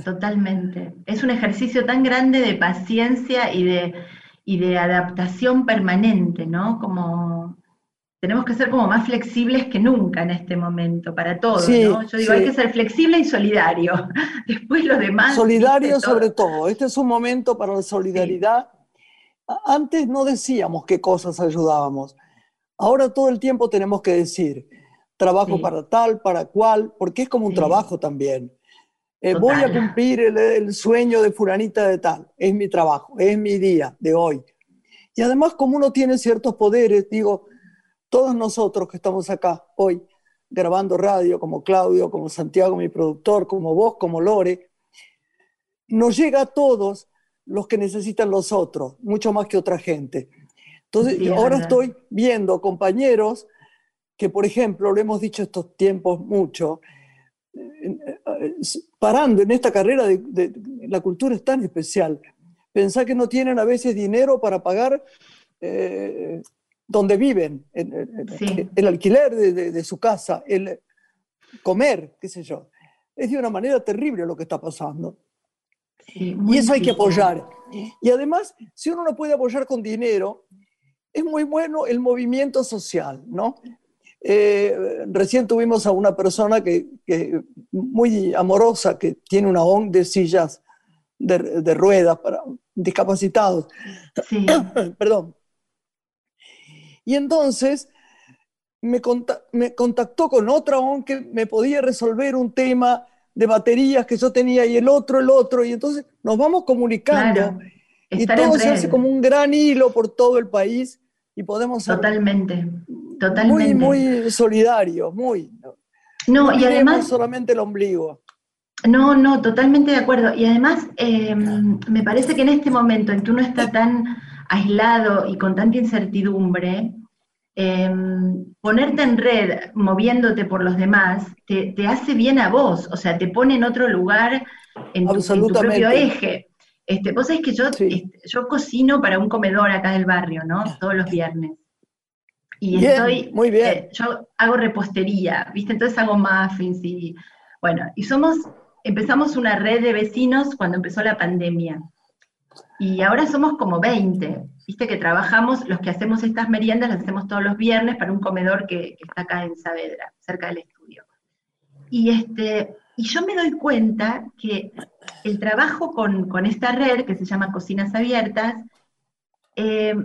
Totalmente. Es un ejercicio tan grande de paciencia y de, y de adaptación permanente, ¿no? Como tenemos que ser como más flexibles que nunca en este momento, para todos, ¿no? Yo digo, hay que ser flexible y solidario. Después lo demás. Solidario sobre todo. Este es un momento para la solidaridad. Antes no decíamos qué cosas ayudábamos. Ahora todo el tiempo tenemos que decir, trabajo para tal, para cual, porque es como un trabajo también. Eh, voy a cumplir el, el, sueño de furanita de tal, es mi trabajo, es mi día de hoy. Y además como uno tiene ciertos poderes, digo, todos nosotros que estamos acá hoy grabando radio, como Claudio, como Santiago, mi productor, como vos, como Lore, nos llega a todos los que necesitan los otros, mucho más que otra gente. Entonces, ahora estoy viendo compañeros que, por ejemplo, lo hemos dicho estos tiempos mucho, parando en esta carrera de, la cultura es tan especial. Pensar que no tienen a veces dinero para pagar eh, donde viven, el, alquiler de, su casa, el comer, qué sé yo. Es de una manera terrible lo que está pasando. y eso hay que apoyar. Y además, si uno no puede apoyar con dinero, es muy bueno el movimiento social, ¿no? Eh, recién tuvimos a una persona que, muy amorosa, que tiene una ONG de sillas de, de ruedas para discapacitados. Sí. Perdón. Y entonces me, contactó con otra ONG que me podía resolver un tema de baterías que yo tenía y el otro, el otro, y entonces nos vamos comunicando y todo se hace como un gran hilo por todo el país y podemos totalmente, totalmente. muy, muy solidarios, muy. No, y además solamente el ombligo. No, no, totalmente de acuerdo. Y además em, me parece que en este momento en que uno está tan aislado y con tanta incertidumbre, em, ponerte en red moviéndote por los demás te, hace bien a vos, o sea, te pone en otro lugar, en tu, propio eje. Este, vos sabés que yo, este, yo cocino para un comedor acá del barrio, ¿no? Todos los viernes. Y estoy, muy bien. Eh, yo hago repostería, ¿viste? Entonces hago muffins y, bueno, y somos, empezamos una red de vecinos cuando empezó la pandemia. Y ahora somos como 20, viste que trabajamos, los que hacemos estas meriendas las hacemos todos los viernes para un comedor que, está acá en Saavedra, cerca del estudio. Y, este, y yo me doy cuenta que el trabajo con, esta red, que se llama Cocinas Abiertas, eh,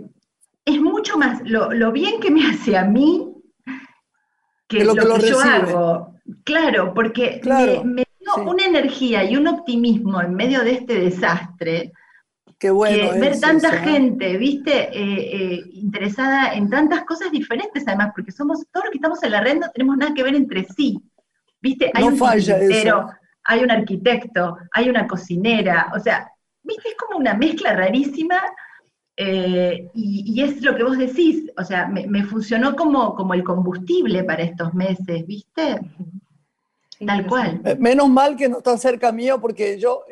es mucho más lo, bien que me hace a mí que lo, que, yo hago. Claro, porque me, dio una energía y un optimismo en medio de este desastre Qué bueno. ver tanta gente, viste, eh, eh, interesada en tantas cosas diferentes, además, porque somos, todos los que estamos en la red no tenemos nada que ver entre sí. Viste, hay un falla hay un arquitecto, hay una cocinera, o sea, viste, es como una mezcla rarísima. Y, es lo que vos decís, o sea, me, funcionó como, como el combustible para estos meses, ¿viste? Tal cual. Menos mal que no está cerca mío porque yo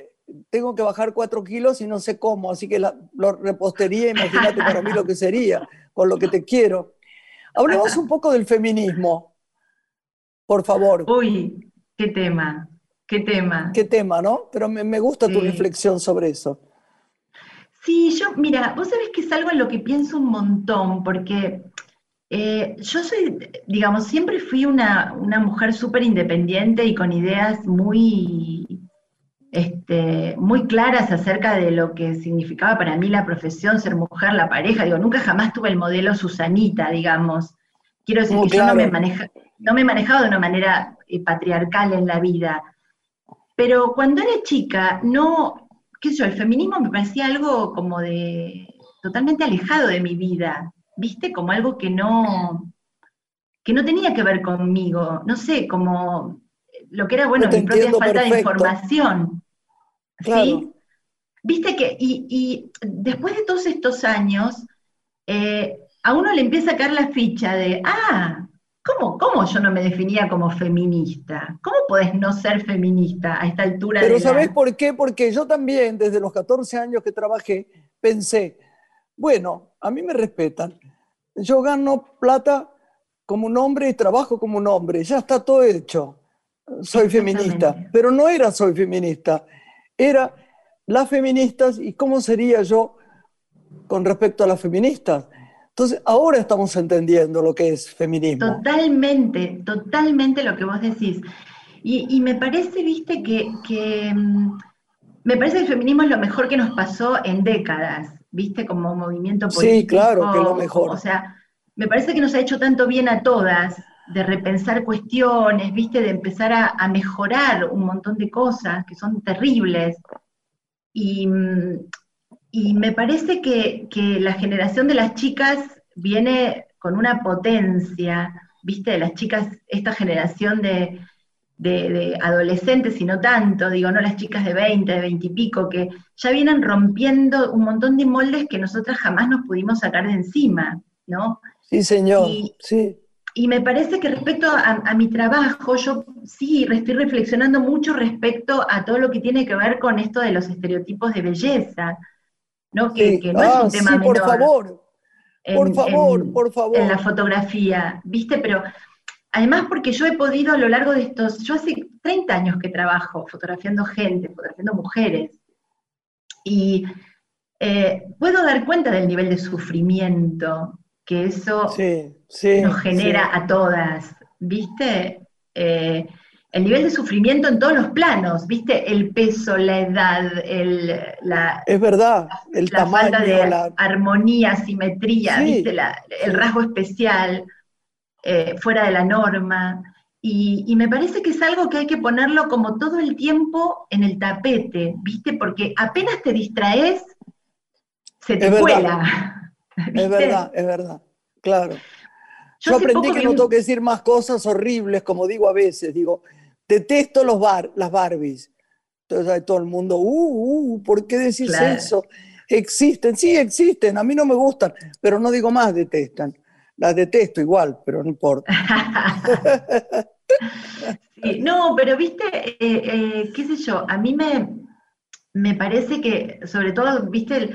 tengo que bajar cuatro kilos y no sé cómo, así que la, lo repostería, imagínate para mí lo que sería, con lo que te quiero. Hablemos un poco del feminismo, por favor. Uy, qué tema, qué tema. Qué tema, ¿no? Pero me, gusta tu reflexión sobre eso. Sí, yo, mira, vos sabés que es algo en lo que pienso un montón, porque eh, yo soy, digamos, siempre fui una, una mujer súper independiente y con ideas muy, este, muy claras acerca de lo que significaba para mí la profesión, ser mujer, la pareja. Digo, nunca jamás tuve el modelo Susanita, digamos. Quiero decir que yo no me, maneja, no me he manejado de una manera eh, patriarcal en la vida. Pero cuando era chica, no, qué sé yo, el feminismo me parecía algo como de totalmente alejado de mi vida, ¿viste? Como algo que no, que no tenía que ver conmigo, no sé, como lo que era, bueno, mi propia falta de información. ¿Sí? Viste que, y, después de todos estos años, eh, a uno le empieza a caer la ficha de, ah, ¿Cómo, ¿Cómo, yo no me definía como feminista? ¿Cómo podés no ser feminista a esta altura? Pero ¿sabés por qué? Porque yo también, desde los 14 años que trabajé, pensé, bueno, a mí me respetan. Yo gano plata como un hombre y trabajo como un hombre. Ya está todo hecho. Soy feminista. Pero no era soy feminista. Era las feministas y cómo sería yo con respecto a las feministas. Entonces, ahora estamos entendiendo lo que es feminismo. Totalmente, totalmente lo que vos decís. Y, me parece, viste, que, mm, me parece que el feminismo es lo mejor que nos pasó en décadas, viste, como movimiento político. Sí, claro, que es lo mejor. O sea, me parece que nos ha hecho tanto bien a todas de repensar cuestiones, viste, de empezar a, mejorar un montón de cosas que son terribles. Y, mm, y me parece que, la generación de las chicas viene con una potencia, viste, de las chicas, esta generación de, adolescentes y no tanto, digo, no las chicas de 20, de 20 y pico, que ya vienen rompiendo un montón de moldes que nosotras jamás nos pudimos sacar de encima, ¿no? Sí, señor, sí. Y me parece que respecto a, mi trabajo, yo sí estoy reflexionando mucho respecto a todo lo que tiene que ver con esto de los estereotipos de belleza. ¿No? Que, no es un ah, tema por favor, por favor, por favor. En la fotografía, ¿viste? Pero además porque yo he podido a lo largo de estos, yo hace 30 años que trabajo fotografiando gente, fotografiando mujeres, y eh, puedo dar cuenta del nivel de sufrimiento que eso nos genera a todas, ¿viste? Eh, el nivel de sufrimiento en todos los planos, ¿viste? El peso, la edad, el, la, es verdad, el la falta de armonía, simetría, ¿viste? el rasgo especial, eh, fuera de la norma. Y, me parece que es algo que hay que ponerlo como todo el tiempo en el tapete, ¿viste? Porque apenas te distraes, se te cuela. Es verdad, es verdad, claro. Yo, aprendí que no tengo que decir más cosas horribles, como digo a veces, digo, Detesto los bar, las Barbies. Entonces hay todo el mundo, uh, uh, ¿por qué decís eso? Existen, sí existen, a mí no me gustan, pero no digo más detestan. Las detesto igual, pero no importa. no, pero viste, eh, eh, qué sé yo, a mí me, me parece que, sobre todo, viste,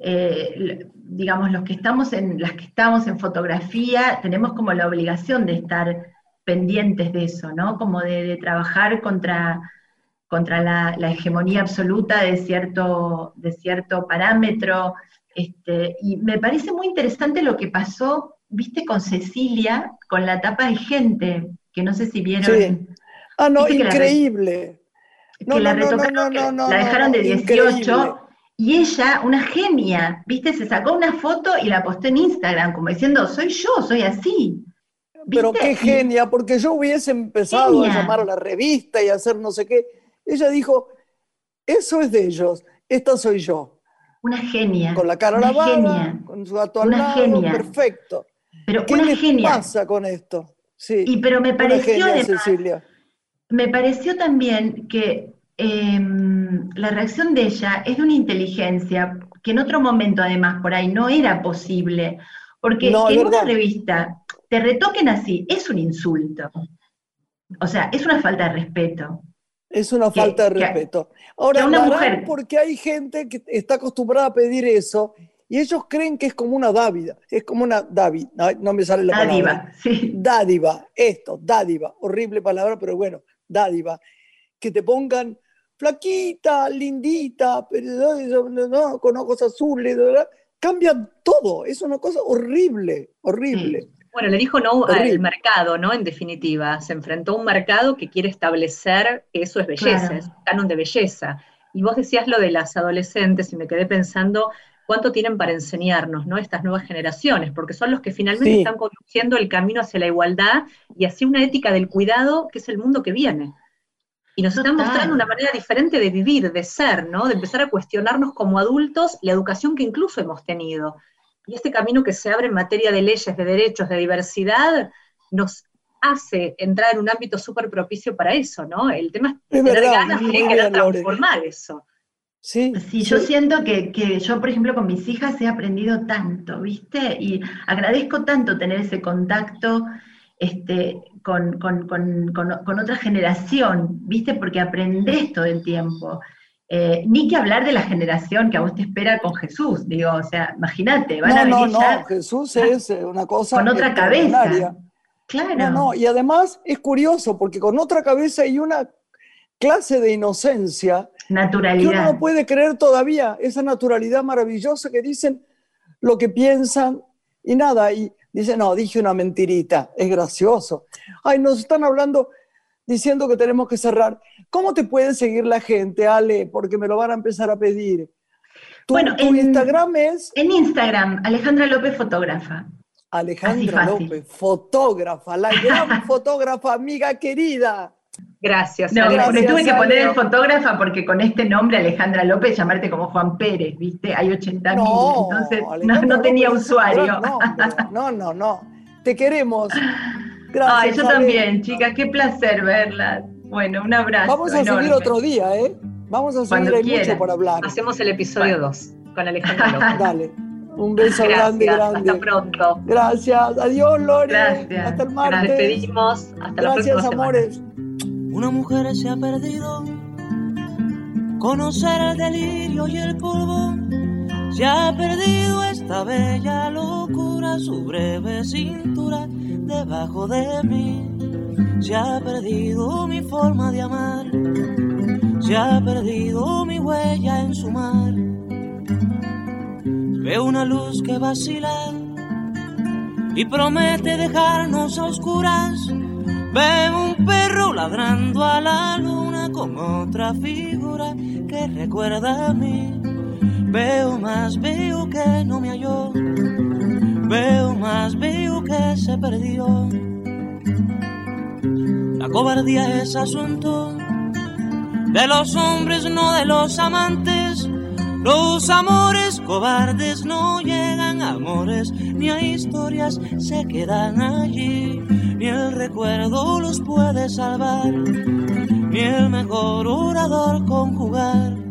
eh, digamos, los que estamos en, las que estamos en fotografía, tenemos como la obligación de estar pendientes de eso, ¿no? Como de, trabajar contra, contra la, hegemonía absoluta de cierto, de cierto parámetro. Este, y me parece muy interesante lo que pasó, viste, con Cecilia, con la tapa de gente, que no sé si vieron. Ah, no, increíble. Que la, retocaron, la dejaron de 18. Y ella, una genia, viste, se sacó una foto y la postó en Instagram, como diciendo, soy yo, soy así. Pero qué genia, porque yo hubiese empezado a llamar a la revista y hacer no sé qué. Ella dijo, eso es de ellos, esta soy yo. Una genia. Con la cara lavada, con su gato al lado, genia. perfecto. Pero ¿Qué una genia. pasa con esto? Sí. Y pero me pareció Cecilia. me pareció también que em, la reacción de ella es de una inteligencia que en otro momento además por ahí no era posible. Porque en una revista te retoquen así, es un insulto. O sea, es una falta de respeto. Es una falta de respeto. Ahora, una mujer... porque hay gente que está acostumbrada a pedir eso y ellos creen que es como una dádiva, es como una dádiva, no, me sale la palabra. Sí. Dádiva, esto, dádiva, horrible palabra, pero bueno, dádiva. Que te pongan flaquita, lindita, no, con ojos azules, cambia todo, es una cosa horrible, horrible. Bueno, le dijo no al mercado, ¿no? En definitiva, se enfrentó a un mercado que quiere establecer que eso es belleza, es un canon de belleza. Y vos decías lo de las adolescentes y me quedé pensando cuánto tienen para enseñarnos, ¿no? Estas nuevas generaciones, porque son los que finalmente están conduciendo el camino hacia la igualdad y hacia una ética del cuidado que es el mundo que viene. Y nos están mostrando una manera diferente de vivir, de ser, ¿no? De empezar a cuestionarnos como adultos la educación que incluso hemos tenido. Y este camino que se abre en materia de leyes, de derechos, de diversidad, nos hace entrar en un ámbito súper propicio para eso, ¿no? El tema es, tener ganas de querer transformar eso. Sí, sí, yo siento que, que, yo, por ejemplo, con mis hijas he aprendido tanto, ¿viste? Y agradezco tanto tener ese contacto este, con, otra generación, ¿viste? Porque aprendés todo el tiempo. Eh, ni que hablar de la generación que a vos te espera con Jesús, digo, o sea, imagínate, van a venir no, no, Jesús es eh, una cosa con otra cabeza. Claro. No, no, y además es curioso porque con otra cabeza hay una clase de inocencia naturalidad. que uno no puede creer todavía, esa naturalidad maravillosa que dicen lo que piensan y nada, y Dice, no, dije una mentirita, es gracioso. Ay, nos están hablando diciendo que tenemos que cerrar. ¿Cómo te puede seguir la gente, Ale? Porque me lo van a empezar a pedir. Tu, bueno, en, Instagram es... En Instagram, Alejandra López Fotógrafa. Alejandra López, fotógrafa, la gran fotógrafa, amiga querida. Gracias. No, me tuve que poner el fotógrafa porque con este nombre, Alejandra López, llamarte como Juan Pérez, ¿viste? Hay 80 mil, entonces no, tenía usuario. No, no, no, Te queremos. Gracias. Ay, yo también, chicas, qué placer verlas. Bueno, un abrazo. Vamos a seguir otro día, ¿eh? Vamos a seguir, hay mucho por hablar. Hacemos el episodio 2 con Alejandra López. Dale. Un beso grande, grande. Hasta pronto. Gracias. Adiós, Lore. Gracias. Hasta el martes. Nos despedimos. Hasta Gracias, la amores una mujer se ha perdido. Conocer el delirio y el polvo, se ha perdido esta bella locura, su breve cintura debajo de mí. Se ha perdido mi forma de amar, se ha perdido mi huella en su mar. Veo una luz que vacila y promete dejarnos a oscuras Veo un perro ladrando a la luna con otra figura que recuerda a mí. Veo más, veo que no me halló. Veo más, veo que se perdió. La cobardía es asunto de los hombres, no de los amantes. Los amores cobardes no llegan a amores, ni a historias se quedan allí ni el recuerdo los puede salvar, ni el mejor orador conjugar.